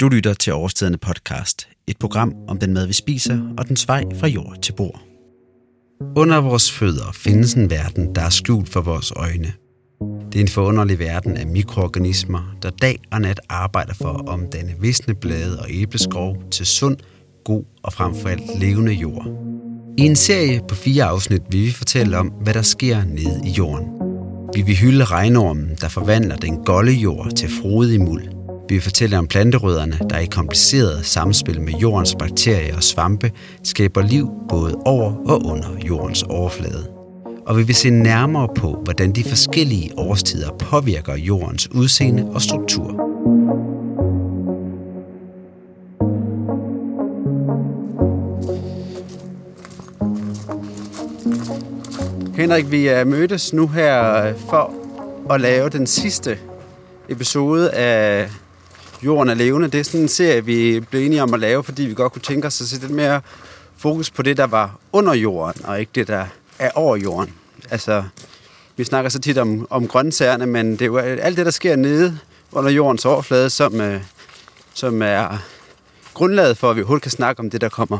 Du lytter til Overstedende podcast, et program om den mad, vi spiser og den vej fra jord til bord. Under vores fødder findes en verden, der er skjult for vores øjne. Det er en forunderlig verden af mikroorganismer, der dag og nat arbejder for at omdanne visne blade og æbleskrog til sund, god og frem for alt levende jord. I en serie på fire afsnit vil vi fortælle om, hvad der sker nede i jorden. Vi vil hylde regnormen, der forvandler den golde jord til frodig muld. Vi vil fortælle om planterødderne, der i kompliceret samspil med jordens bakterier og svampe skaber liv både over og under jordens overflade. Og vi vil se nærmere på, hvordan de forskellige årstider påvirker jordens udseende og struktur. Henrik, vi er mødtes nu her for at lave den sidste episode af Jorden er levende. Det er sådan en serie, vi blev enige om at lave, fordi vi godt kunne tænke os at se lidt mere fokus på det, der var under jorden, og ikke det, der er over jorden. Altså, vi snakker så tit om, om grøntsagerne, men det er jo alt det, der sker nede under jordens overflade, som, øh, som er grundlaget for, at vi overhovedet kan snakke om det, der kommer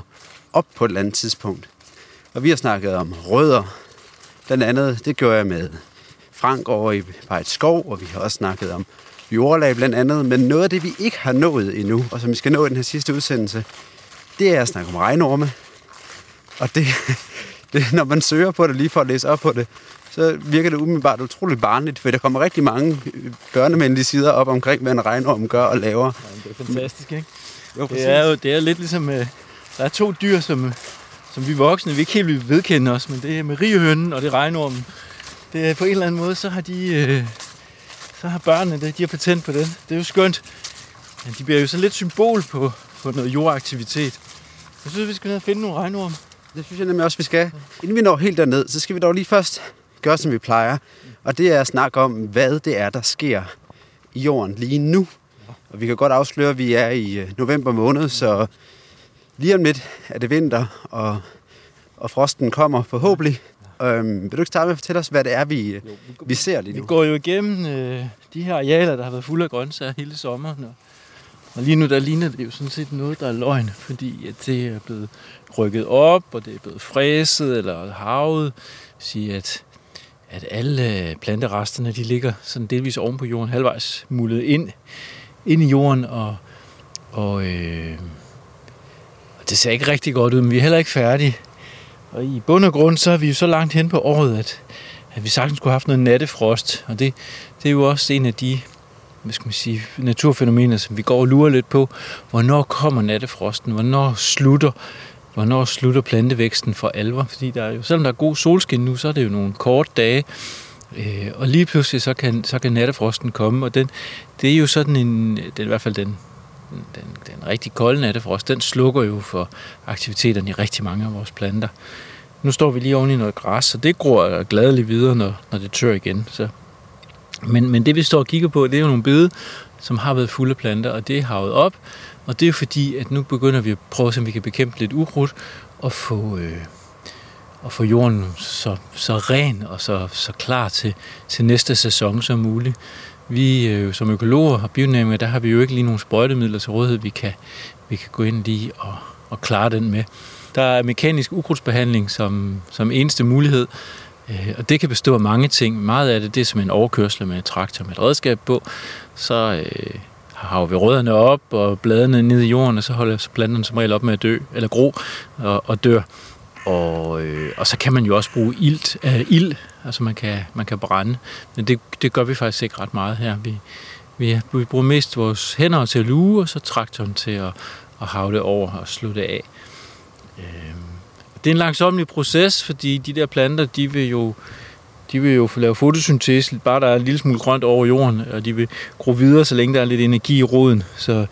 op på et eller andet tidspunkt. Og vi har snakket om rødder, blandt andet. Det gjorde jeg med Frank over i et Skov, og vi har også snakket om jordlag blandt andet. Men noget af det, vi ikke har nået endnu, og som vi skal nå i den her sidste udsendelse, det er at snakke om regnorme. Og det, det, når man søger på det lige for at læse op på det, så virker det umiddelbart utroligt barnligt, for der kommer rigtig mange børnemændige sider op omkring, hvad en regnorm gør og laver. Det er fantastisk, ikke? Jo, det er jo det er lidt ligesom, øh, der er to dyr, som, som vi voksne, vi ikke helt vil vedkende os, men det er med rigehønnen og det er regnormen. Det er på en eller anden måde, så har de, øh, så har børnene det, de har patent på det. Det er jo skønt. Men de bliver jo så lidt symbol på, på noget jordaktivitet. Jeg synes, vi skal ned og finde nogle regnorm. Det synes jeg nemlig også, vi skal. Inden vi når helt derned, så skal vi dog lige først gøre, som vi plejer. Og det er at snakke om, hvad det er, der sker i jorden lige nu. Og vi kan godt afsløre, at vi er i øh, november måned, så lige om lidt er det vinter, og, og frosten kommer forhåbentlig. Øhm, vil du ikke starte med at fortælle os, hvad det er, vi, jo, vi, vi ser lige nu? Vi går jo igennem øh, de her arealer, der har været fulde af grøntsager hele sommeren. Og, og lige nu, der ligner det jo sådan set noget, der er løgn, fordi at det er blevet rykket op, og det er blevet fræset eller havet. Sige, at, at alle planteresterne, de ligger sådan delvis oven på jorden, halvvejs mullet ind, ind i jorden, og, og, øh, og det ser ikke rigtig godt ud, men vi er heller ikke færdige. Og i bund og grund, så er vi jo så langt hen på året, at, at vi sagtens skulle have haft noget nattefrost. Og det, det er jo også en af de hvad skal man sige, naturfænomener, som vi går og lurer lidt på. Hvornår kommer nattefrosten? Hvornår slutter, hvornår slutter plantevæksten for alvor? Fordi der er jo, selvom der er god solskin nu, så er det jo nogle korte dage. Øh, og lige pludselig så kan, så kan nattefrosten komme, og den, det er jo sådan en, det er i hvert fald den, den, den rigtig kolde nattefrost, den slukker jo for aktiviteterne i rigtig mange af vores planter. Nu står vi lige oven i noget græs, og det gror gladeligt videre, når, når det tør igen. Så. Men, men det vi står og kigger på, det er jo nogle bede, som har været fulde planter, og det er havet op. Og det er fordi, at nu begynder vi at prøve, om vi kan bekæmpe lidt ukrudt og få, øh, og få jorden så, så ren og så, så klar til, til næste sæson som muligt. Vi øh, som økologer og biodynamikere, der har vi jo ikke lige nogle sprøjtemidler til rådighed, vi kan, vi kan gå ind lige og, og klare den med. Der er mekanisk ukrudtsbehandling som, som eneste mulighed, øh, og det kan bestå af mange ting. Meget af det, det er som en overkørsel med en traktor med et redskab på. Så øh, har vi rødderne op og bladene ned i jorden, og så holder planterne som regel op med at dø, eller gro og, og dør. Og, øh, og så kan man jo også bruge ilt, øh, ild, altså man kan, man kan brænde. Men det, det gør vi faktisk ikke ret meget her. Vi, vi, vi bruger mest vores hænder til at luge, og så traktoren til at, at havle over og slutte af. Øh, det er en langsomlig proces, fordi de der planter, de vil jo de vil jo lave fotosyntese, bare der er en lille smule grønt over jorden, og de vil gro videre, så længe der er lidt energi i roden. Så,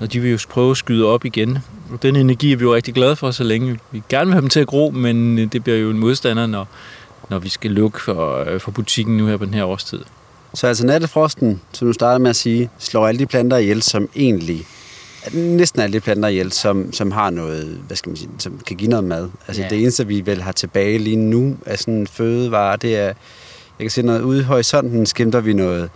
og de vil jo prøve at skyde op igen. Og den energi er vi jo rigtig glade for, så længe vi gerne vil have dem til at gro, men det bliver jo en modstander, når, når vi skal lukke for, øh, for butikken nu her på den her årstid. Så altså nattefrosten, som du startede med at sige, slår alle de planter ihjel, som egentlig næsten alle de planter ihjel, som, som har noget, hvad skal man sige, som kan give noget mad. Altså ja. det eneste, vi vel har tilbage lige nu af sådan en fødevare, det er, jeg kan se noget ude i horisonten, skimter vi noget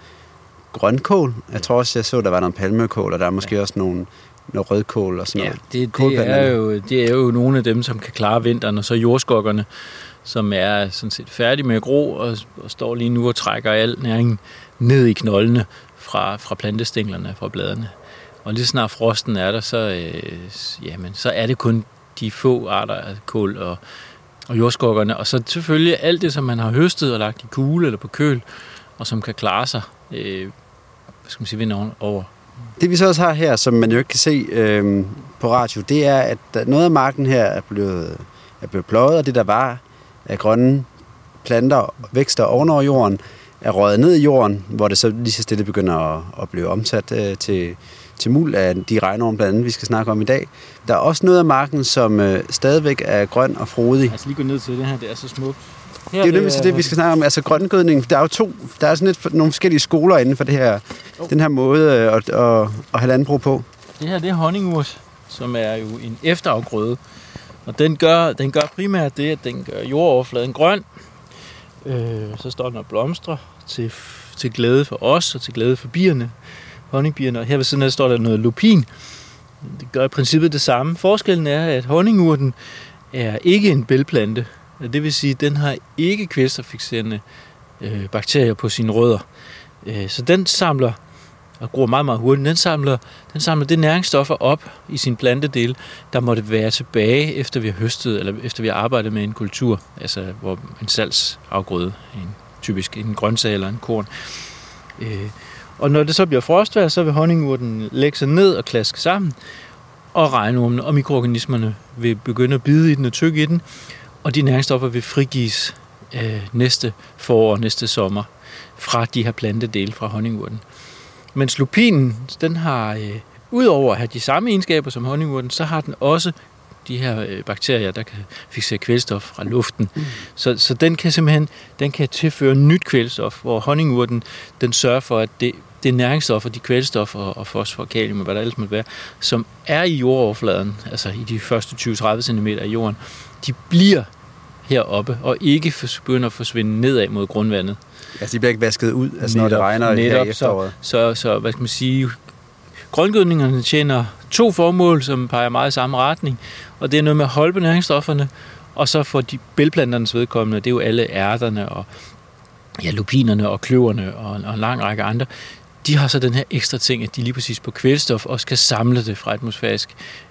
grønkål. Jeg tror også, jeg så, der var noget palmekål, og der er måske ja. også nogle, noget rødkål og sådan Ja, noget. det, er jo, det er jo nogle af dem, som kan klare vinteren, og så jordskokkerne, som er sådan set færdige med at gro, og, og står lige nu og trækker al næringen ned i knoldene fra, fra plantestænglerne, fra bladene. Og lige snart frosten er der, så, øh, jamen, så er det kun de få arter af kål og, og jordskokkerne. Og så selvfølgelig alt det, som man har høstet og lagt i kugle eller på køl, og som kan klare sig, øh, hvad skal man sige, vinteren over. Det vi så også har her, som man jo ikke kan se øh, på radio, det er, at noget af marken her er blevet, er blevet pløjet, og det der var af grønne planter og vækster ovenover jorden, er røget ned i jorden, hvor det så lige så stille begynder at, at blive omsat øh, til, til mul af de regnorm, blandt andet, vi skal snakke om i dag. Der er også noget af marken, som øh, stadigvæk er grøn og frodig. Altså lige gå ned til det her, det er så smukt. Det er jo nemlig så det, vi skal snakke om. Altså grøngødning, der er jo to, der er sådan lidt nogle forskellige skoler inden for det her, den her måde øh, at, at, at have landbrug på. Det her det er honningurs, som er jo en efterafgrøde. Og den gør, den gør primært det, at den gør jordoverfladen grøn. Øh, så står den og blomstrer til, til glæde for os og til glæde for bierne, honningbierne. Og her ved siden af står der noget lupin. Det gør i princippet det samme. Forskellen er, at honningurten er ikke en bælplante. Øh, det vil sige, at den har ikke kvælstoffikserende øh, bakterier på sine rødder. Øh, så den samler og gror meget, meget hurtigt. Den samler, den samler det næringsstoffer op i sin plantedel, der måtte være tilbage, efter vi har høstet, eller efter vi har arbejdet med en kultur, altså hvor en salgsafgrøde, en, typisk en grøntsag eller en korn. Øh, og når det så bliver frostvær, så vil honningurten lægge sig ned og klaske sammen, og regnormene og mikroorganismerne vil begynde at bide i den og tykke i den, og de næringsstoffer vil frigives øh, næste forår, næste sommer, fra de her plantedele fra honningurten. Mens lupinen, den har, øh, udover at have de samme egenskaber som honningurten, så har den også de her øh, bakterier, der kan fixere kvælstof fra luften. Mm. Så, så den kan simpelthen den kan tilføre nyt kvælstof, hvor honningurten den sørger for, at det, det næringsstoffer, de kvælstoffer og fosfor, kalium og hvad der ellers måtte være, som er i jordoverfladen, altså i de første 20-30 cm af jorden, de bliver heroppe og ikke begynder at forsvinde nedad mod grundvandet. Altså, de bliver ikke vasket ud, altså, når det Netop, regner her netop, i efteråret. Så, så hvad skal man sige, grøngødningerne tjener to formål, som peger meget i samme retning, og det er noget med at holde på næringsstofferne, og så for de bælplanternes vedkommende, det er jo alle ærterne og ja, lupinerne og kløverne og, og en lang række andre, de har så den her ekstra ting, at de lige præcis på kvælstof også kan samle det fra atmosfærisk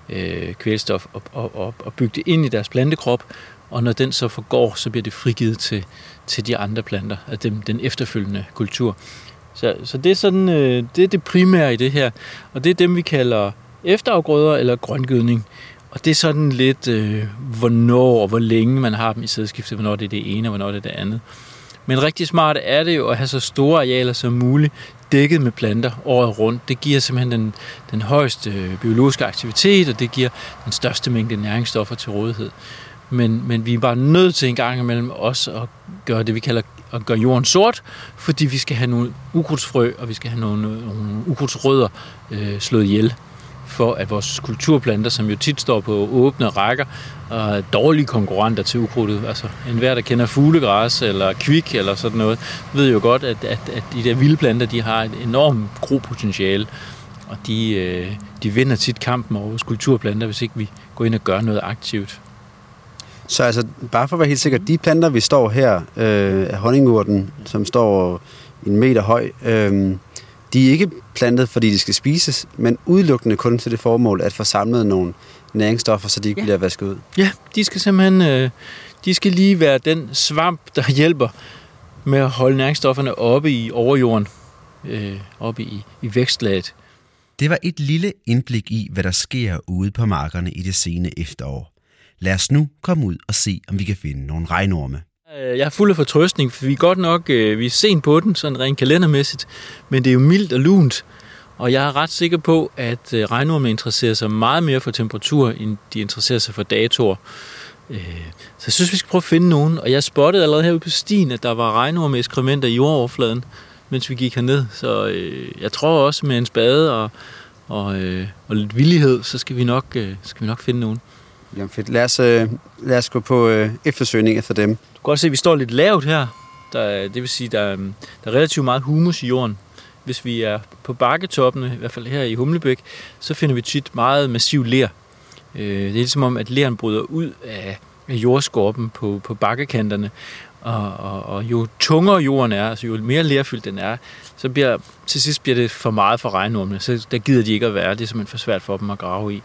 øh, kvælstof og, og, og, og bygge det ind i deres plantekrop, og når den så forgår, så bliver det frigivet til, til de andre planter, af dem, den efterfølgende kultur. Så, så det er sådan, øh, det er det primære i det her, og det er dem, vi kalder efterafgrøder eller grøngødning. Og det er sådan lidt, øh, hvornår og hvor længe man har dem i sædskiftet, hvornår det er det ene og hvornår det er det andet. Men rigtig smart er det jo at have så store arealer som muligt dækket med planter året rundt. Det giver simpelthen den, den højeste øh, biologiske aktivitet, og det giver den største mængde næringsstoffer til rådighed. Men, men vi er bare nødt til en gang imellem også at gøre det, vi kalder at gøre jorden sort, fordi vi skal have nogle ukrudtsfrø, og vi skal have nogle, nogle ukrudtsrødder øh, slået ihjel for at vores kulturplanter, som jo tit står på åbne rækker, og er dårlige konkurrenter til ukrudtet. Altså enhver, der kender fuglegræs eller kvik eller sådan noget, ved jo godt, at, at, at de der vilde planter, de har et enormt gropotentiale, og de, øh, de vinder tit kampen over vores kulturplanter, hvis ikke vi går ind og gør noget aktivt. Så altså, bare for at være helt sikker, de planter, vi står her, øh, honningurten, som står en meter høj, øh, de er ikke plantet, fordi de skal spises, men udelukkende kun til det formål at få samlet nogle næringsstoffer, så de ikke Ja. bliver vasket ud. Ja, de skal simpelthen øh, de skal lige være den svamp, der hjælper med at holde næringsstofferne oppe i overjorden, øh, oppe i, i vækstlaget. Det var et lille indblik i, hvad der sker ude på markerne i det sene efterår. Lad os nu komme ud og se, om vi kan finde nogle regnorme. Øh, jeg er fuld af fortrøstning, for vi er godt nok øh, vi er sent på den, sådan rent kalendermæssigt, men det er jo mildt og lunt, og jeg er ret sikker på, at øh, regnormene interesserer sig meget mere for temperatur, end de interesserer sig for datoer. Øh, så jeg synes, vi skal prøve at finde nogen, og jeg spottede allerede herude på stien, at der var regnorme ekskrementer i jordoverfladen, mens vi gik herned, så jeg tror også med en spade og, og, og lidt villighed, så skal vi nok, skal vi nok finde nogen. Jamen fedt. Lad os, øh, lad os gå på øh, eftersøgning efter dem. Du kan godt se, at vi står lidt lavt her. Der, det vil sige, der øh, der er relativt meget humus i jorden. hvis vi er på bakketoppene, i hvert fald her i Humlebæk, så finder vi tit meget massiv ler. Øh, det er ligesom om, at leren bryder ud af, af jordskorpen på, på bakkekanterne, og, og, og jo tungere jorden er, altså jo mere lerfyldt den er, så bliver, til sidst bliver det for meget for regnormene, så der gider de ikke at være. Det er simpelthen for svært for dem at grave i.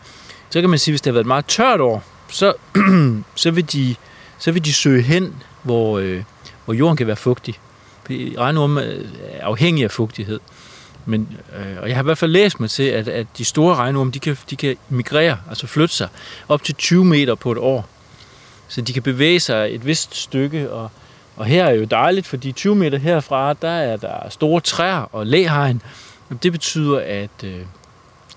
Så kan man sige, at hvis det har været et meget tørt år, så, så, vil, de, så vil de søge hen, hvor, øh, hvor jorden kan være fugtig. Regnorme øh, er afhængig af fugtighed. Men, øh, og jeg har i hvert fald læst mig til, at, at de store regnorme, de kan, de kan migrere, altså flytte sig op til 20 meter på et år. Så de kan bevæge sig et vist stykke, og, og her er jo dejligt, fordi 20 meter herfra, der er der store træer og læhegn. Og det betyder, at øh,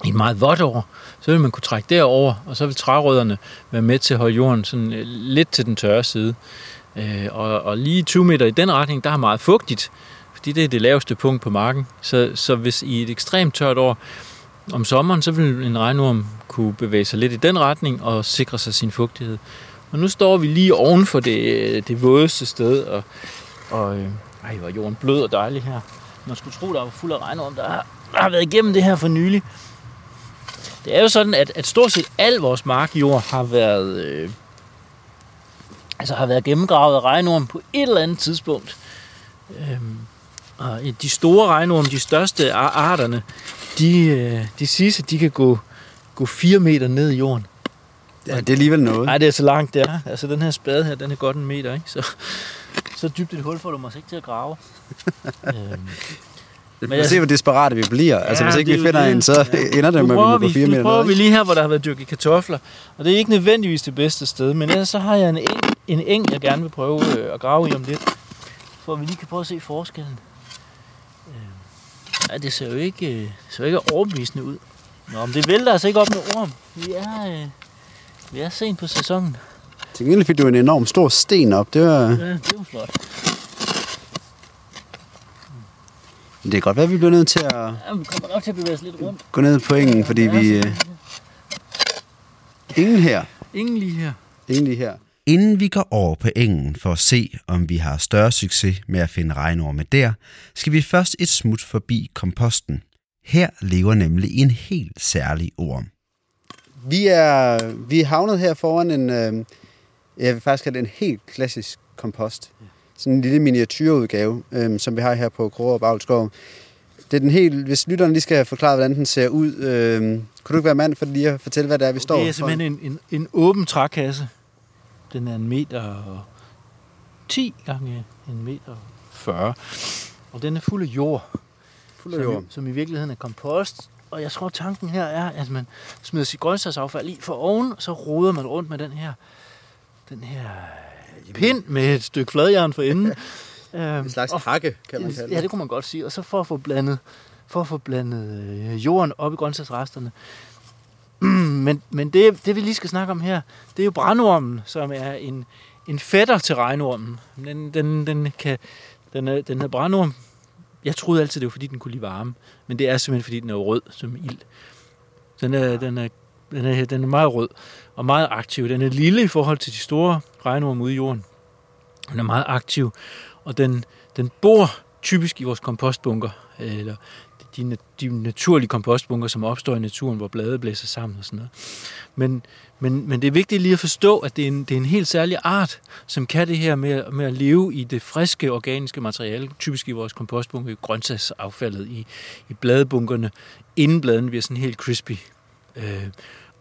i et meget vådt år, så vil man kunne trække derover, og så vil trærødderne være med til at holde jorden sådan øh, lidt til den tørre side. Øh, og, og lige 20 meter i den retning, der er meget fugtigt, fordi det er det laveste punkt på marken. Så, så hvis i et ekstremt tørt år om sommeren, så vil en regnorm kunne bevæge sig lidt i den retning og sikre sig sin fugtighed. Og nu står vi lige oven for det, øh, det vådeste sted, og, og øh, ej, hvor jorden blød og dejlig her. Man skulle tro, der var fuld af regnorm, der har, der har været igennem det her for nylig. Det er jo sådan, at, at stort set al vores markjord har været, øh, altså har været gennemgravet af regnorm på et eller andet tidspunkt. Øhm, og de store regnorm, de største arterne, de, øh, de siges, at de kan gå, gå 4 meter ned i jorden. Ja, det er alligevel noget. Nej, det er så langt, det er. Altså, den her spade her, den er godt en meter, ikke? Så, så dybt et hul får du måske ikke til at grave. øhm, men jeg, se, hvor desperate vi bliver. Altså, ja, hvis ikke vi finder det. en, så ja. ender det med, at vi på fire meter. Nu prøver vi lige her, hvor der har været dyrket kartofler. Og det er ikke nødvendigvis det bedste sted, men ellers så har jeg en eng, en eng jeg gerne vil prøve øh, at grave i om lidt. For vi lige kan prøve at se forskellen. Øh, ja, det ser jo ikke, øh, ser ikke overbevisende ud. Nå, men det vælter altså ikke op med orm. Vi er, øh, vi er sent på sæsonen. Til gengæld fik du en enorm stor sten op. Det var... Ja, det var flot. Det kan godt være, at vi bliver nødt til at... Ja, vi kommer nok til at bevæge os lidt rundt. Gå ned på engen, fordi vi... Øh... Ingen her. Ingen lige her. Ingen lige her. Inden vi går over på engen for at se, om vi har større succes med at finde regnorme der, skal vi først et smut forbi komposten. Her lever nemlig en helt særlig orm. Vi er, vi er havnet her foran en, øh, jeg vil faktisk kalde det en helt klassisk kompost. Sådan en lille miniatyrudgave, øh, som vi har her på Kroger og. Det er den helt, hvis lytteren lige skal forklare, hvordan den ser ud, øh, kunne du ikke være mand for lige at fortælle, hvad det er, vi står Det er simpelthen en, en, en åben trækasse. Den er en meter og 10 gange en meter 40. Og den er fuld af jord. Fuld af jord. Som, som i virkeligheden er kompost. Og jeg tror, tanken her er, at man smider sit grøntsagsaffald i for oven, og så roder man rundt med den her, den her pind med et stykke fladjern for enden. en slags og, hakke, kan man kalde det. Ja, det kunne man godt sige. Og så for at få blandet, for at få blandet øh, jorden op i grøntsagsresterne. men men det, det, vi lige skal snakke om her, det er jo brandormen, som er en, en fætter til regnormen. Den, den, den, kan, den, er, den her brandorm, jeg troede altid, det var fordi, den kunne lide varme. Men det er simpelthen, fordi den er rød som ild. Den er, den er, den er, den er meget rød og meget aktiv. Den er lille i forhold til de store regnorme ude i jorden. Den er meget aktiv, og den, den bor typisk i vores kompostbunker, eller de, de naturlige kompostbunker, som opstår i naturen, hvor blade blæser sammen og sådan noget. Men, men, men det er vigtigt lige at forstå, at det er en, det er en helt særlig art, som kan det her med, med at leve i det friske organiske materiale, typisk i vores kompostbunker, i grøntsagsaffaldet, i, i bladebunkerne, inden bladene bliver sådan helt crispy. Øh,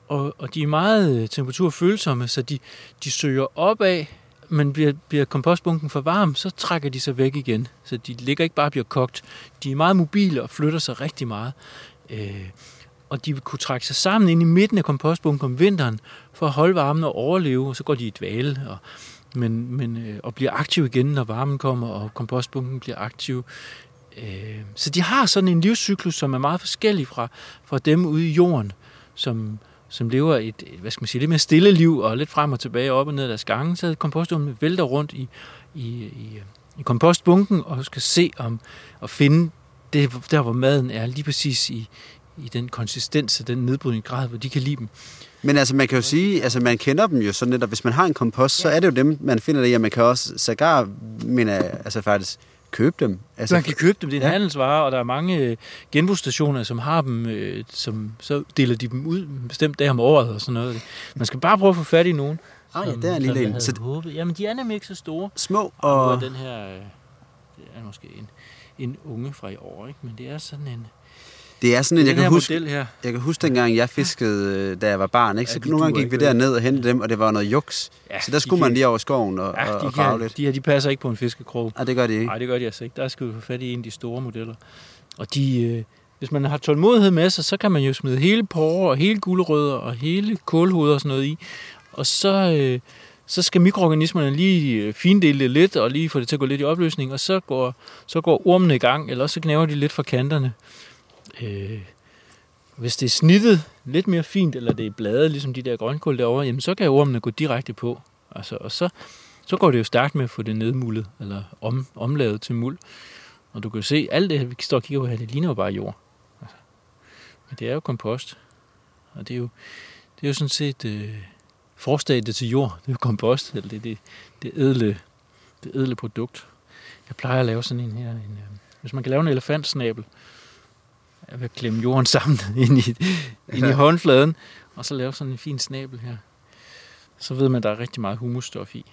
og, og de er meget øh, temperaturfølsomme, så de, de søger opad, men bliver, bliver kompostbunken for varm, så trækker de sig væk igen. Så de ligger ikke bare og bliver kogt. De er meget mobile og flytter sig rigtig meget. Øh, og de vil kunne trække sig sammen ind i midten af kompostbunken om vinteren, for at holde varmen og overleve, og så går de i dvale, og, men, men, øh, og bliver aktive igen, når varmen kommer, og kompostbunken bliver aktiv. Øh, så de har sådan en livscyklus, som er meget forskellig fra, fra dem ude i jorden, som, som lever et, hvad skal man sige, lidt mere stille liv, og lidt frem og tilbage, op og ned af deres gange, så kompostummen vælter rundt i, i, i, i kompostbunken, og skal se om, og finde det, der, hvor maden er, lige præcis i, i den konsistens og den nedbrydningsgrad, hvor de kan lide dem. Men altså, man kan jo sige, altså man kender dem jo sådan lidt, og hvis man har en kompost, ja. så er det jo dem, man finder det i, og man kan også, sågar, mener altså faktisk, købe dem. Altså, man kan købe dem, det er en ja. handelsvare, og der er mange øh, genbrugsstationer, som har dem, øh, som så deler de dem ud en bestemt dag om året og sådan noget. Man skal bare prøve at få fat i nogen. Ah, ja, det er en lille en. Så... Håbet. Jamen, de er nemlig ikke så store. Små og... og den her, øh, det er måske en, en unge fra i år, ikke? men det er sådan en... Det er sådan en, jeg kan, huske, her. jeg kan huske dengang, jeg fiskede, øh, da jeg var barn. Ikke? Så ja, nogle gange gik vi derned og hentede dem, og det var noget juks. Ja, så der skulle man lige over skoven og, ja, og, grave lidt. De her, de passer ikke på en fiskekrog. Nej, det gør de ikke. Nej, det gør de altså ikke. Der skal vi få fat i en af de store modeller. Og de, øh, hvis man har tålmodighed med sig, så kan man jo smide hele porre og hele gulerødder og hele kålhoveder og sådan noget i. Og så, øh, så skal mikroorganismerne lige findele det lidt, og lige få det til at gå lidt i opløsning, og så går, så går ormene i gang, eller så knæver de lidt fra kanterne. Øh, hvis det er snittet lidt mere fint, eller det er bladet, ligesom de der grønkål derovre, jamen så kan ormene gå direkte på. Altså, og så, så går det jo stærkt med at få det nedmuldet, eller om, omlavet til muld. Og du kan jo se, alt det, vi står og kigger på her, det ligner jo bare jord. Altså, men det er jo kompost. Og det er jo, det er jo sådan set øh, forstadiet til jord. Det er jo kompost, eller det, det, det, edle, det edle produkt. Jeg plejer at lave sådan en her. En, øh, hvis man kan lave en elefantsnabel, jeg vil klemme jorden sammen ind i, ind i håndfladen, og så lave sådan en fin snabel her. Så ved man, at der er rigtig meget humusstof i.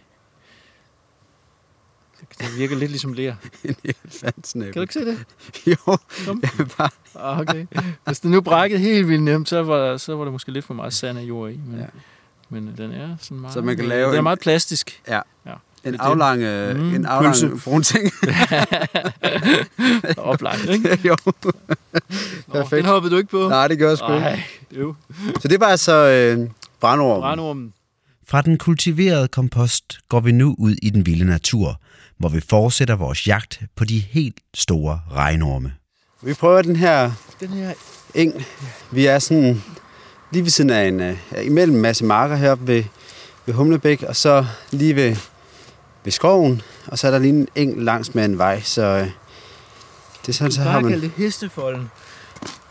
Det virker lidt ligesom lær. en elefantsnabel. Kan du ikke se det? jo, Kom. jeg bare... Ah, okay. Hvis det nu brækkede helt vildt nemt, så var, så var der måske lidt for meget sand af jord i. Men, ja. men den er sådan meget... Så man kan lave den er meget plastisk. Ja. ja. En aflang, mm, en aflang brun ting. Oplagt, ikke? jo. Nå, den hoppede du ikke på? Nej, det gør jeg sgu ikke. Jo. Så det var altså øh, brandormen. Brandormen. Fra den kultiverede kompost går vi nu ud i den vilde natur, hvor vi fortsætter vores jagt på de helt store regnorme. Vi prøver den her, den her eng. Vi er sådan lige ved siden af en, uh, imellem en masse marker her ved, ved Humlebæk, og så lige ved, ved skoven, og så er der lige en eng langs med en vej, så uh, det er sådan, så har man... det hestefolden.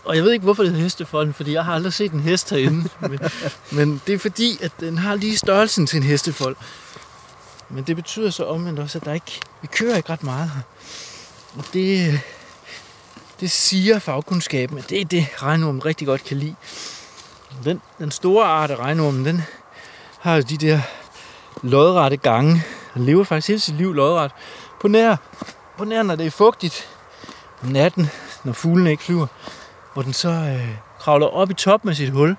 Og jeg ved ikke, hvorfor det hedder hestefolden, fordi jeg har aldrig set en hest herinde. men, men det er fordi, at den har lige størrelsen til en hestefold. Men det betyder så omvendt også, at der ikke, vi kører ikke ret meget her. Og det, det siger fagkundskaben, at det er det, regnormen rigtig godt kan lide. Den, den store art af regnormen, den har jo de der lodrette gange. Den lever faktisk hele sit liv lodret. På nær, på nær når det er fugtigt om natten, når fuglene ikke flyver, hvor den så øh, kravler op i toppen af sit hul,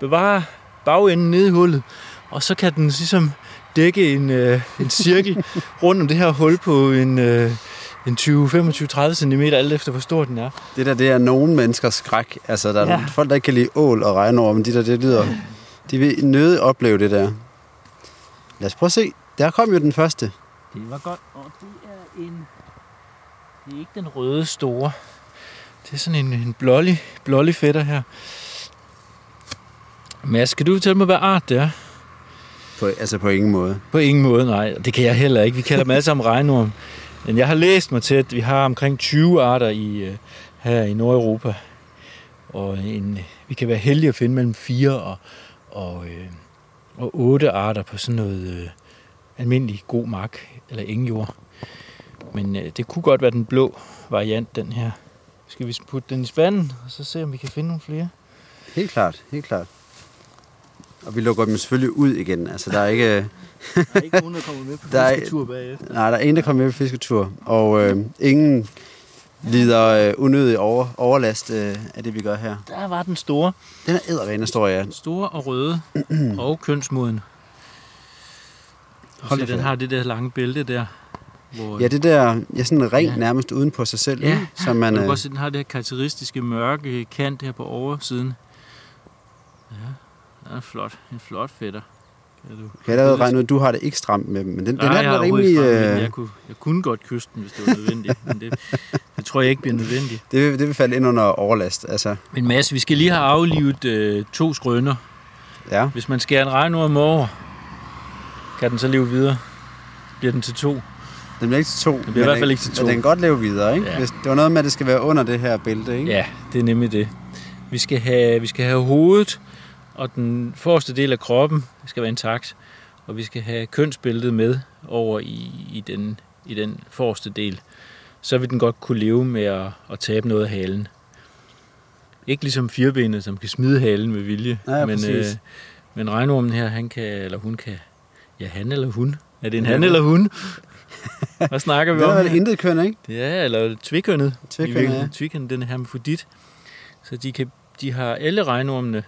bevarer bagenden nede i hullet, og så kan den ligesom dække en, øh, en cirkel rundt om det her hul på en, øh, en 20, 25, 30 cm, alt efter hvor stor den er. Det der, det er nogen menneskers skræk. Altså, der er ja. folk, der ikke kan lide ål og regnorm, men de der, det lyder... De vil nøde opleve det der. Lad os prøve at se. Der kom jo den første. Det var godt, og det er en... Det er ikke den røde store. Det er sådan en, en blålig, blålig fætter her. Mads, skal du fortælle mig, hvad art det er? På, altså på ingen måde. På ingen måde, nej. Det kan jeg heller ikke. Vi kalder dem alle sammen regnorm. Men jeg har læst mig til, at vi har omkring 20 arter i, uh, her i Nordeuropa. Og en, vi kan være heldige at finde mellem 4 og, og, øh, og 8 arter på sådan noget øh, almindelig god mark eller ingen jord. Men øh, det kunne godt være den blå variant, den her. Skal vi putte den i spanden, og så se, om vi kan finde nogle flere? Helt klart, helt klart. Og vi lukker dem selvfølgelig ud igen. Altså, der er ikke... der er ikke nogen, der kommer med på fisketur bagefter. Nej, der er ingen, der kommer med på fisketur. Og øh, ingen lider øh, unødig over, overlast øh, af det, vi gør her. Der var den store. Den er ædervane stor, ja. Den store og røde og kønsmoden. Hold Se, den har det der lange bælte der. Hvor, ja, det der, ja, sådan ring ja. nærmest uden på sig selv. Ja, som man, øh, se, den har det her karakteristiske mørke kant her på oversiden. Ja, den er flot. En flot fætter. Kan du, kan jeg regne ud, du har det ikke stramt med dem, men den, Nej, den er jeg rimelig... Stramt, øh... jeg, kunne, jeg kunne godt kysse den, hvis det var nødvendigt, men det, det tror jeg ikke bliver nødvendigt. Det, vil, det vil falde ind under overlast, altså. Men Mads, vi skal lige have aflivet øh, to skrøner. Ja. Hvis man skærer en regnorm over, kan den så leve videre? Bliver den til to? Den bliver ikke til to. Den bliver i hvert fald ikke til to. Men den kan godt leve videre, ikke? Ja. Hvis det var noget med, at det skal være under det her bælte, ikke? Ja, det er nemlig det. Vi skal have, vi skal have hovedet, og den forreste del af kroppen skal være intakt. Og vi skal have kønsbæltet med over i, i den i den forreste del, så vil den godt kunne leve med at, at tabe noget af halen. Ikke ligesom firbenet, som kan smide halen med vilje. Ja, men, præcis. øh, men regnormen her, han kan, eller hun kan, ja, han eller hun. Er det en Ja. han eller hun? Hvad snakker vi Det om? er vel her? intet køn, ikke? Det er, eller tvikønnet. Tvikønnet, ja. Tvikønnet, den er hermafrodit. Så de, kan, de har alle regnormene,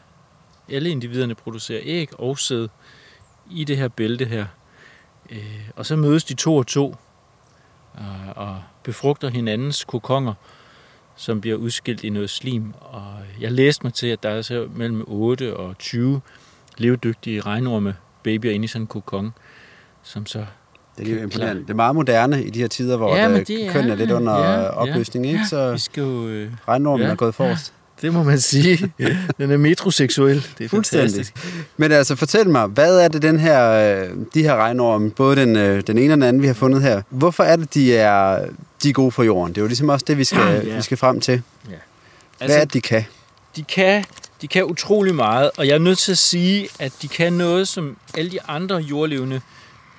alle individerne producerer æg og sæd i det her bælte her. Øh, og så mødes de to og to og, og befrugter hinandens kokonger, som bliver udskilt i noget slim. Og jeg læste mig til, at der er så mellem 8 og 20 levedygtige regnorme babyer inde i sådan en kokon, som så Det er jo imponerende. Det er meget moderne i de her tider, hvor Ja, ja, men det det køn er lidt under ja, ja, ja. opløsning, ikke? Så vi skal jo... Øh, regnormen Ja. er gået forrest. Det må man sige. Den er metroseksuel. Det er fantastisk. Men altså, fortæl mig, hvad er det den her, øh, de her regnorme, både den, øh, den ene og den anden, vi har fundet her, hvorfor er det, de er, de er gode for jorden? Det er jo ligesom også det, vi skal, Ja. vi skal frem til. Hvad Altså, er det, de kan? de kan, de kan utrolig meget, og jeg er nødt til at sige, at de kan noget, som alle de andre jordlevende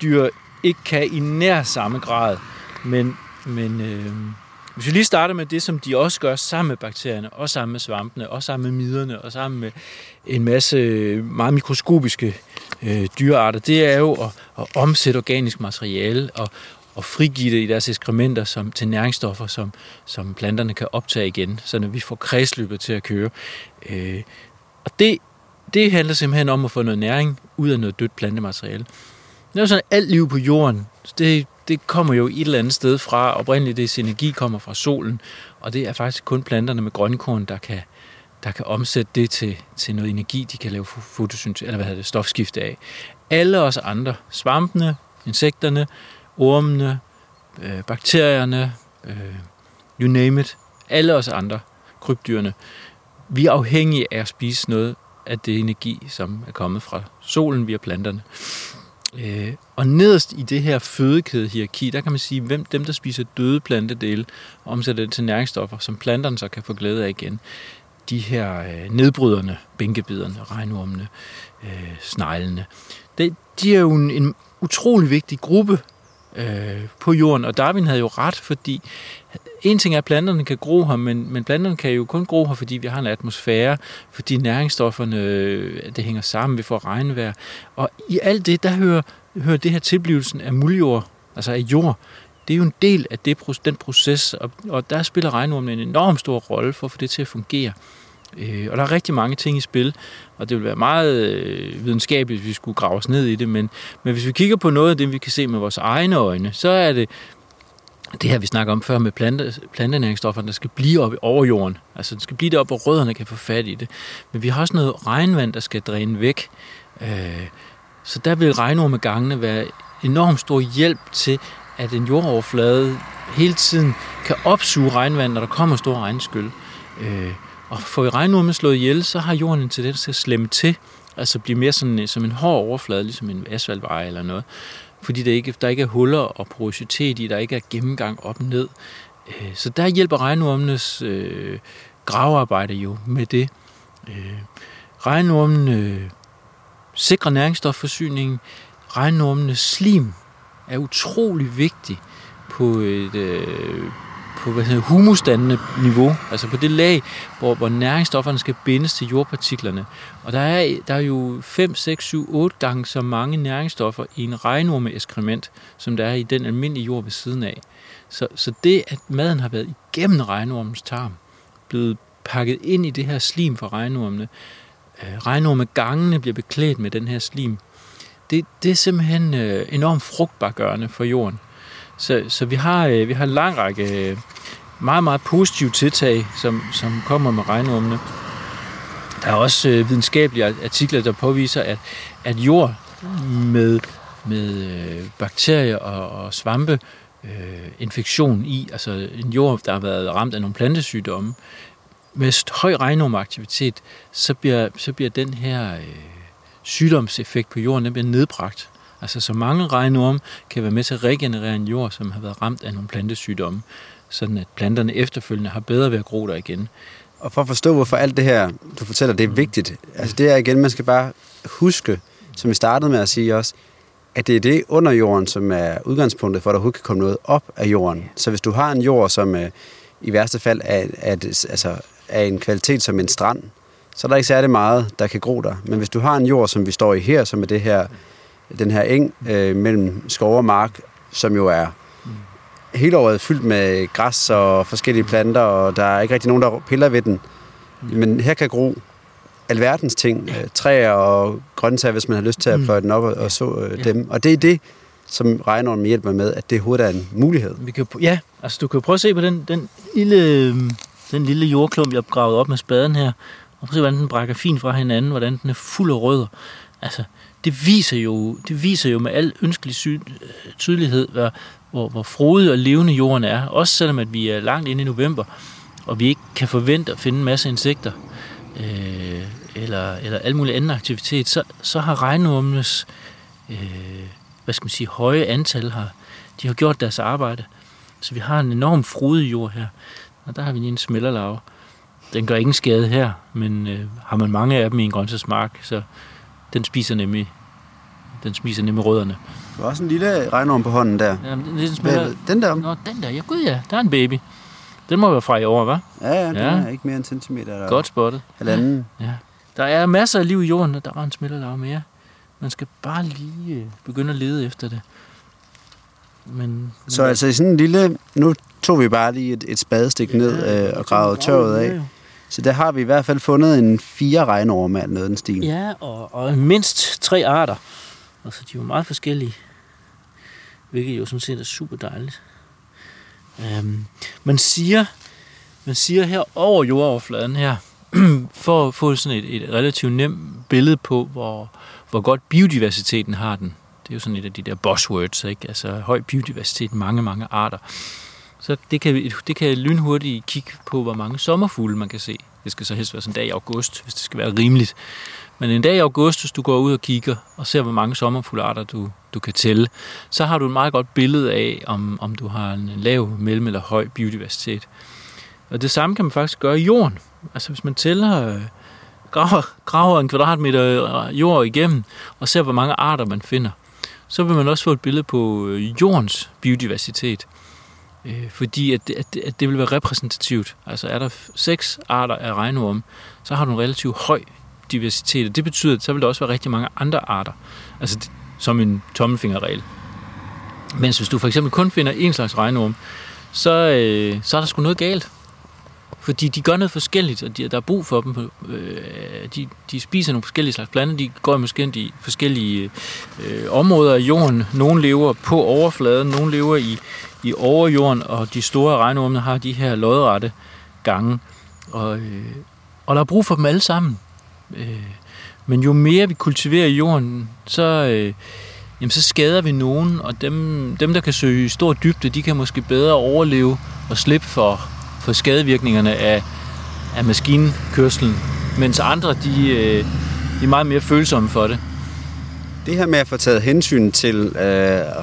dyr ikke kan i nær samme grad. Men, men øh, hvis vi lige starter med det, som de også gør sammen med bakterierne, og sammen med svampene, og sammen med miderne, og sammen med en masse øh, meget mikroskopiske øh, dyrearter, det er jo at, at omsætte organisk materiale og, og frigive det i deres ekskrementer som, til næringsstoffer, som, som planterne kan optage igen, så vi får kredsløbet til at køre. Øh, og det, det handler simpelthen om at få noget næring ud af noget dødt plantemateriale. Det er jo sådan, at alt liv på jorden, det, det kommer jo et eller andet sted fra. Oprindeligt, det energi kommer fra solen, og det er faktisk kun planterne med grønkorn, der kan, der kan omsætte det til, til noget energi, de kan lave fotosyntese, eller hvad hedder det, stofskifte af. Alle os andre, svampene, insekterne, ormene, øh, bakterierne, øh, you name it, alle os andre, krybdyrene, vi er afhængige af at spise noget af det energi, som er kommet fra solen via planterne. Øh, og nederst i det her fødekædehierarki, der kan man sige, hvem dem, der spiser døde plantedele, omsætter det til næringsstoffer, som planterne så kan få glæde af igen. De her øh, nedbryderne, bænkebiderne, regnormene, øh, sneglene, det, de er jo en, en utrolig vigtig gruppe øh, på jorden, og Darwin havde jo ret, fordi en ting er, at planterne kan gro her, men, men planterne kan jo kun gro her, fordi vi har en atmosfære, fordi næringsstofferne, øh, det hænger sammen, vi får regnvejr. Og i alt det, der hører, hører det her tilblivelsen af muljord, altså af jord, det er jo en del af det, den proces, og, og der spiller regnormen en enorm stor rolle for at få det til at fungere. Øh, og der er rigtig mange ting i spil, og det vil være meget øh, videnskabeligt, hvis vi skulle grave os ned i det, men, men hvis vi kigger på noget af det, vi kan se med vores egne øjne, så er det det her, vi snakker om før med plante, plantenæringsstofferne, der skal blive oppe over jorden. Altså, det skal blive deroppe, hvor rødderne kan få fat i det. Men vi har også noget regnvand, der skal dræne væk. Øh, så der vil regnormegangene være enormt stor hjælp til, at en jordoverflade hele tiden kan opsuge regnvand, når der kommer store regnskyld. Øh, og får vi regnormen slået ihjel, så har jorden en tendens til at slemme til, altså blive mere sådan, øh, som en hård overflade, ligesom en asfaltvej eller noget fordi der ikke, der ikke er huller og porositet i, der ikke er gennemgang op og ned. Øh, så der hjælper regnormenes øh, gravearbejde jo med det. Øh, regnormen øh, sikrer næringsstofforsyningen. Regnormenes slim er utrolig vigtig på et øh, på hvad hedder, humusdannende niveau, altså på det lag, hvor, hvor næringsstofferne skal bindes til jordpartiklerne. Og der er, der er jo 5, 6, 7, 8 gange så mange næringsstoffer i en regnorme-eskrement, som der er i den almindelige jord ved siden af. Så, så det, at maden har været igennem regnormens tarm, blevet pakket ind i det her slim fra regnormene, øh, regnormegangene bliver beklædt med den her slim, det, det er simpelthen øh, enormt frugtbargørende for jorden. Så, så vi, har, øh, vi har en lang række øh, meget, meget positive tiltag, som, som kommer med regnormene. Der er også øh, videnskabelige artikler, der påviser, at, at jord med, med øh, bakterier og, og svampe øh, infektion i, altså en jord, der har været ramt af nogle plantesygdomme, med høj regnormaktivitet, så bliver, så bliver den her øh, sygdomseffekt på jorden, den bliver nedbragt. Altså så mange regnorme kan være med til at regenerere en jord, som har været ramt af nogle plantesygdomme, sådan at planterne efterfølgende har bedre ved at gro der igen. Og for at forstå, hvorfor alt det her, du fortæller, det er vigtigt. Altså det er igen, man skal bare huske, som vi startede med at sige også, at det er det under jorden, som er udgangspunktet for, at der overhovedet kan komme noget op af jorden. Så hvis du har en jord, som øh, i værste fald er, er, altså, er en kvalitet som en strand, så er der ikke særlig meget, der kan gro der. Men hvis du har en jord, som vi står i her, som er det her, den her eng øh, mellem skov og mark, som jo er hele året fyldt med græs og forskellige planter, og der er ikke rigtig nogen, der piller ved den. Men her kan gro alverdens ting, øh, træer og grøntsager, hvis man har lyst til at pløje den op og, og så øh, dem. Og det er det, som regnormen hjælper med, at det hovedet er en mulighed. Vi kan, ja, altså du kan prøve at se på den, den, lille, den lille jordklump, jeg har gravet op med spaden her, og prøv at se, hvordan den brækker fint fra hinanden, hvordan den er fuld af rødder. Altså, det viser jo, det viser jo med al ønskelig sy- tydelighed, hvor, hvor, hvor frodig og levende jorden er. Også selvom at vi er langt inde i november, og vi ikke kan forvente at finde en masse insekter, øh, eller, eller al mulig anden aktivitet, så, så har regnormenes øh, hvad skal man sige, høje antal har, de har gjort deres arbejde. Så vi har en enorm frodig jord her, og der har vi lige en smelterlarve. Den gør ingen skade her, men øh, har man mange af dem i en grøntsagsmark, så den spiser nemlig, den spiser nemlig rødderne. Du har også en lille regnorm på hånden der. Ja, det er en smælder... Den der? Nå, den der. Ja, gud ja, der er en baby. Den må være fra i år, hva'? Ja, ja, den Ja. er ikke mere end en centimeter. Eller Godt spottet. Halvanden. Ja. Der er masser af liv i jorden, og der er en smælderlav mere. Man skal bare lige øh, begynde at lede efter det. Men, men Så altså i sådan en lille... Nu tog vi bare lige et, et spadestik ned øh, og gravede tørvet af. Så der har vi i hvert fald fundet en fire regnorme af noget den stil. Ja, og, og mindst tre arter. Og så de er meget forskellige. Hvilket jo sådan set er super dejligt. Øhm, man siger, man siger her over jordoverfladen her, for at få sådan et, et relativt nemt billede på, hvor, hvor godt biodiversiteten har den. Det er jo sådan et af de der buzzwords, ikke? Altså høj biodiversitet, mange, mange arter. Så det kan, det kan lynhurtigt kigge på, hvor mange sommerfugle man kan se. Det skal så helst være sådan en dag i august, hvis det skal være rimeligt. Men en dag i august, hvis du går ud og kigger og ser, hvor mange sommerfuglearter du, du kan tælle, så har du et meget godt billede af, om, om du har en lav, mellem eller høj biodiversitet. Og det samme kan man faktisk gøre i jorden. Altså hvis man tæller, øh, graver, graver en kvadratmeter øh, jord igennem, og ser, hvor mange arter man finder, så vil man også få et billede på øh, jordens biodiversitet. Øh, fordi at det, at, det, at det vil være repræsentativt. Altså er der seks arter af regnorm, så har du en relativt høj diversitet, og det betyder, at så vil der også være rigtig mange andre arter. Altså som en tommelfingerregel. Mens hvis du for eksempel kun finder en slags regnorm, så, øh, så er der sgu noget galt. Fordi de gør noget forskelligt, og de, der er brug for dem. Øh, de, de spiser nogle forskellige slags planter, de går måske ind i forskellige øh, områder af jorden. Nogle lever på overfladen, nogle lever i, i overjorden, og de store regnorme har de her lodrette gange. Og, øh, og der er brug for dem alle sammen. Øh, men jo mere vi kultiverer jorden, så, øh, jamen, så skader vi nogen, og dem, dem, der kan søge i stor dybde, de kan måske bedre overleve og slippe for, for skadevirkningerne af, af maskinkørselen, mens andre, de, øh, de er meget mere følsomme for det. Det her med at få taget hensyn til øh,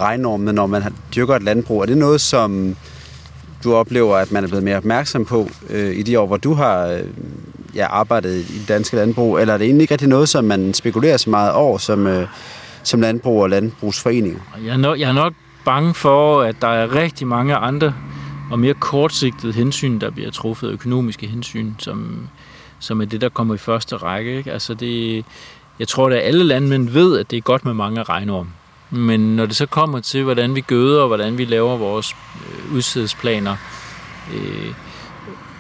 regnormene, når man dyrker et landbrug, er det noget, som du oplever, at man er blevet mere opmærksom på øh, i de år, hvor du har øh, ja, arbejdet i det danske landbrug? Eller er det egentlig ikke rigtig noget, som man spekulerer så meget over som, øh, som landbrug og landbrugsforeninger? Jeg er, nok, jeg er nok bange for, at der er rigtig mange andre og mere kortsigtede hensyn, der bliver truffet, økonomiske hensyn, som, som er det, der kommer i første række. Ikke? Altså det, jeg tror, at alle landmænd ved, at det er godt med mange regnorm. Men når det så kommer til, hvordan vi gøder, og hvordan vi laver vores øh, udsædesplaner, øh,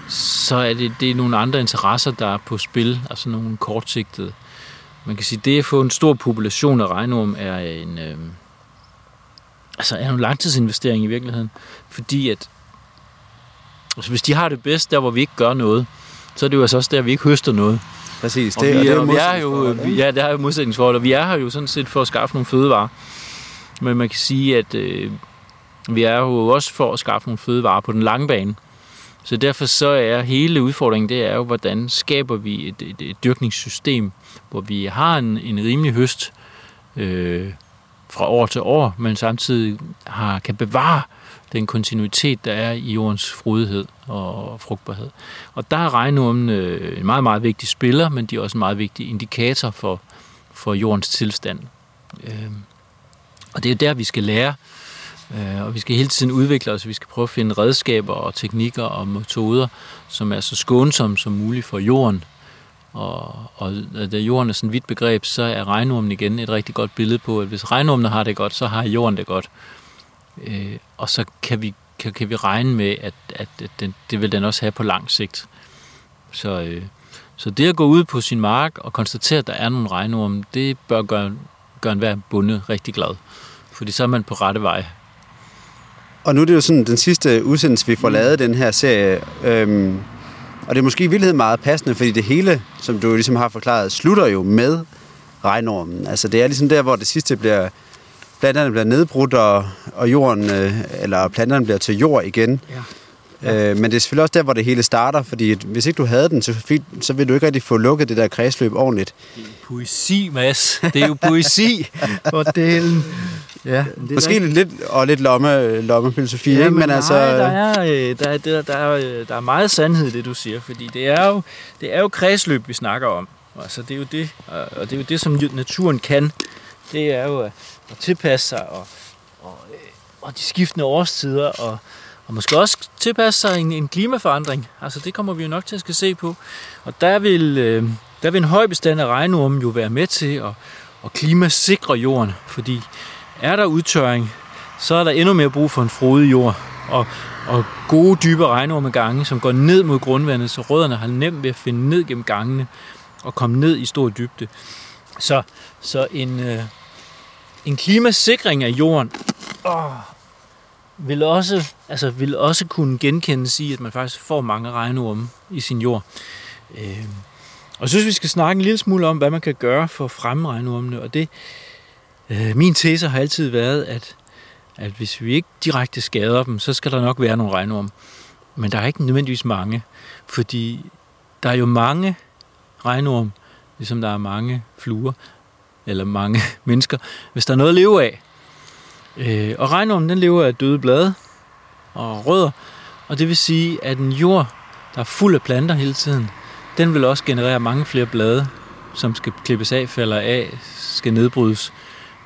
så er det, det er nogle andre interesser, der er på spil, altså nogle kortsigtede. Man kan sige, det at få en stor population af regnorm er en, øh, altså er en langtidsinvestering i virkeligheden. Fordi at altså hvis de har det bedst der, hvor vi ikke gør noget, så er det jo altså også der, vi ikke høster noget. Præcis. Og vi, og er, jo og vi er jo, ikke? ja, det er jo modsætningsforhold, og vi er her jo sådan set for at skaffe nogle fødevarer. Men man kan sige, at øh, vi er jo også for at skaffe nogle fødevarer på den lange bane. Så derfor så er hele udfordringen, det er jo, hvordan skaber vi et, et, et dyrkningssystem, hvor vi har en, en rimelig høst øh, fra år til år, men samtidig har, kan bevare den kontinuitet, der er i jordens frodighed og frugtbarhed. Og der er regnormen øh, en meget, meget vigtig spiller, men de er også en meget vigtig indikator for, for jordens tilstand. Øh, Og det er der, vi skal lære. Øh, Øh, og vi skal hele tiden udvikle os. Vi skal prøve at finde redskaber og teknikker og metoder, som er så skånsomme som muligt for jorden. Og, og da jorden er sådan et vidt begreb, så er regnormen igen et rigtig godt billede på, at hvis regnormen har det godt, så har jorden det godt. Øh, og så kan vi, kan, kan vi regne med, at, at, at den, det vil den også have på lang sigt. Så, øh, så det at gå ud på sin mark og konstatere, at der er nogle regnorme, det bør gøre, gøre enhver bonde rigtig glad. Fordi så er man på rette vej. Og nu er det jo sådan den sidste udsendelse, vi får lavet den her serie. Øhm, og det er måske i virkeligheden meget passende, fordi det hele, som du ligesom har forklaret, slutter jo med regnormen. Altså det er ligesom der, hvor det sidste bliver, planterne bliver nedbrudt, og, og jorden, øh, eller planterne bliver til jord igen. Ja. Ja. Øh, men det er selvfølgelig også der, hvor det hele starter, fordi hvis ikke du havde den, så, så vil du ikke rigtig få lukket det der kredsløb ordentligt. Det er poesi, Mads. Det er jo poesi. For delen. Ja, det Måske rigtig... lidt, og lidt lomme, lommefilosofi, ja, ikke? Men, men altså... Nej, der er, øh, der, er, der, der, er, der er meget sandhed i det, du siger, fordi det er jo, det er jo kredsløb, vi snakker om. Altså, det er jo det, og det er jo det, som naturen kan. Det er jo at tilpasse sig og, og, øh, og de skiftende årstider, og, og måske også tilpasse sig en, en klimaforandring. Altså, det kommer vi jo nok til at skal se på. Og der vil, øh, der vil en høj bestand af regnormen jo være med til at, at klimasikre jorden, fordi er der udtørring, så er der endnu mere brug for en frodig jord og, og gode, dybe regnorme gange, som går ned mod grundvandet, så rødderne har nemt ved at finde ned gennem gangene og komme ned i stor dybde. Så, så en, øh, en klimasikring af jorden åh, vil, også, altså, vil også kunne genkendes i, at man faktisk får mange regnorme i sin jord. Øh, og jeg synes, vi skal snakke en lille smule om, hvad man kan gøre for at fremme regnormene, og det, Øh, Øh, min tese har altid været, at, at hvis vi ikke direkte skader dem, så skal der nok være nogle regnorm. Men der er ikke nødvendigvis mange, fordi der er jo mange regnorm, ligesom der er mange fluer, eller mange mennesker, hvis der er noget at leve af. Øh, og regnormen, den lever af døde blade og rødder, og det vil sige, at en jord, der er fuld af planter hele tiden, den vil også generere mange flere blade, som skal klippes af, falder af, skal nedbrydes.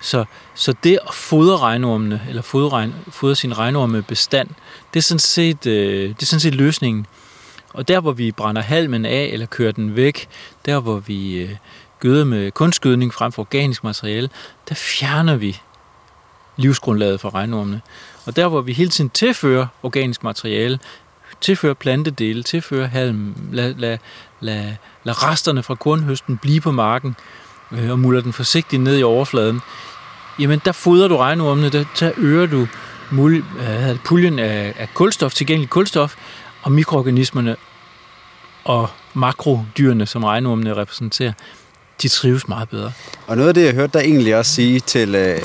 Så, så det at fodre regnormene, eller fodre, fodre sin regnorme bestand, det er, sådan set, øh, det er sådan set løsningen. Og der, hvor vi brænder halmen af, eller kører den væk, der, hvor vi øh, gøder med kunstgødning frem for organisk materiale, der fjerner vi livsgrundlaget for regnormene. Og der, hvor vi hele tiden tilfører organisk materiale, tilfører plantedele, tilfører halm, lad, lad, lad, lad resterne fra kornhøsten blive på marken, øh, Øh, og muller den forsigtigt ned i overfladen, jamen der fodrer du regnormene, der, der øger du mul, øh, puljen af, af kulstof, tilgængelig kulstof, og mikroorganismerne og makrodyrene, som regnormene repræsenterer, de trives meget bedre. Og noget af det, jeg hørte dig egentlig også sige til, øh,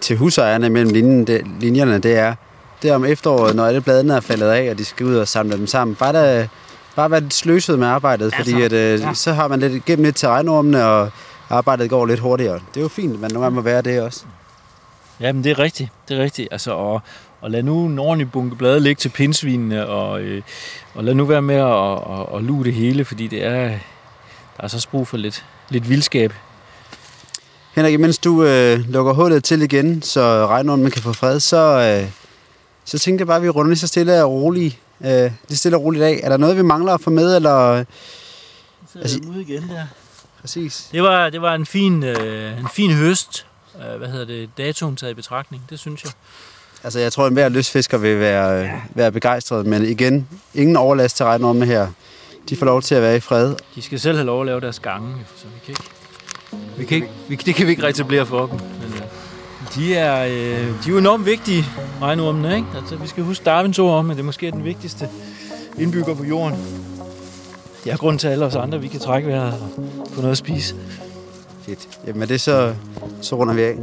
til husejerne mellem linjen, linjerne, det er, det er om efteråret, når alle bladene er faldet af, og de skal ud og samle dem sammen. Bare, der, bare være lidt sløset med arbejdet, fordi altså, at, øh, ja. så har man lidt gennem lidt til regnormene, og arbejdet går lidt hurtigere. Det er jo fint, men nogle gange må være det også. Jamen, det er rigtigt. Det er rigtigt. Altså, og, og lad nu en ordentlig bunke blade ligge til pindsvinene, og, øh, og lad nu være med at og, og luge det hele, fordi det er, der er så brug for lidt, lidt vildskab. Henrik, mens du øh, lukker hullet til igen, så regnormen kan få fred, så, øh, så tænkte jeg bare, at vi runder lige så stille og roligt, øh, lidt stille og roligt af. Er der noget, vi mangler at få med, eller... Så er altså, ude igen der. Præcis. Det var, det var en, fin, øh, en fin høst. Øh, hvad hedder det? Datoen taget i betragtning, det synes jeg. Altså, jeg tror, at enhver lystfisker vil være, ja. være begejstret, men igen, ingen overlast til regnormene her. De får lov til at være i fred. De skal selv have lov at lave deres gange, så vi kan ikke... Vi kan ikke vi, det kan vi ikke retablere for dem. Men, øh, de er, øh, de er jo enormt vigtige, regnormene, ikke? Altså, vi skal huske Darwins ord om, at det måske er den vigtigste indbygger på jorden det er grund til, alle os andre, vi kan trække vejret og få noget at spise. Fedt. Jamen det så, så runder vi af.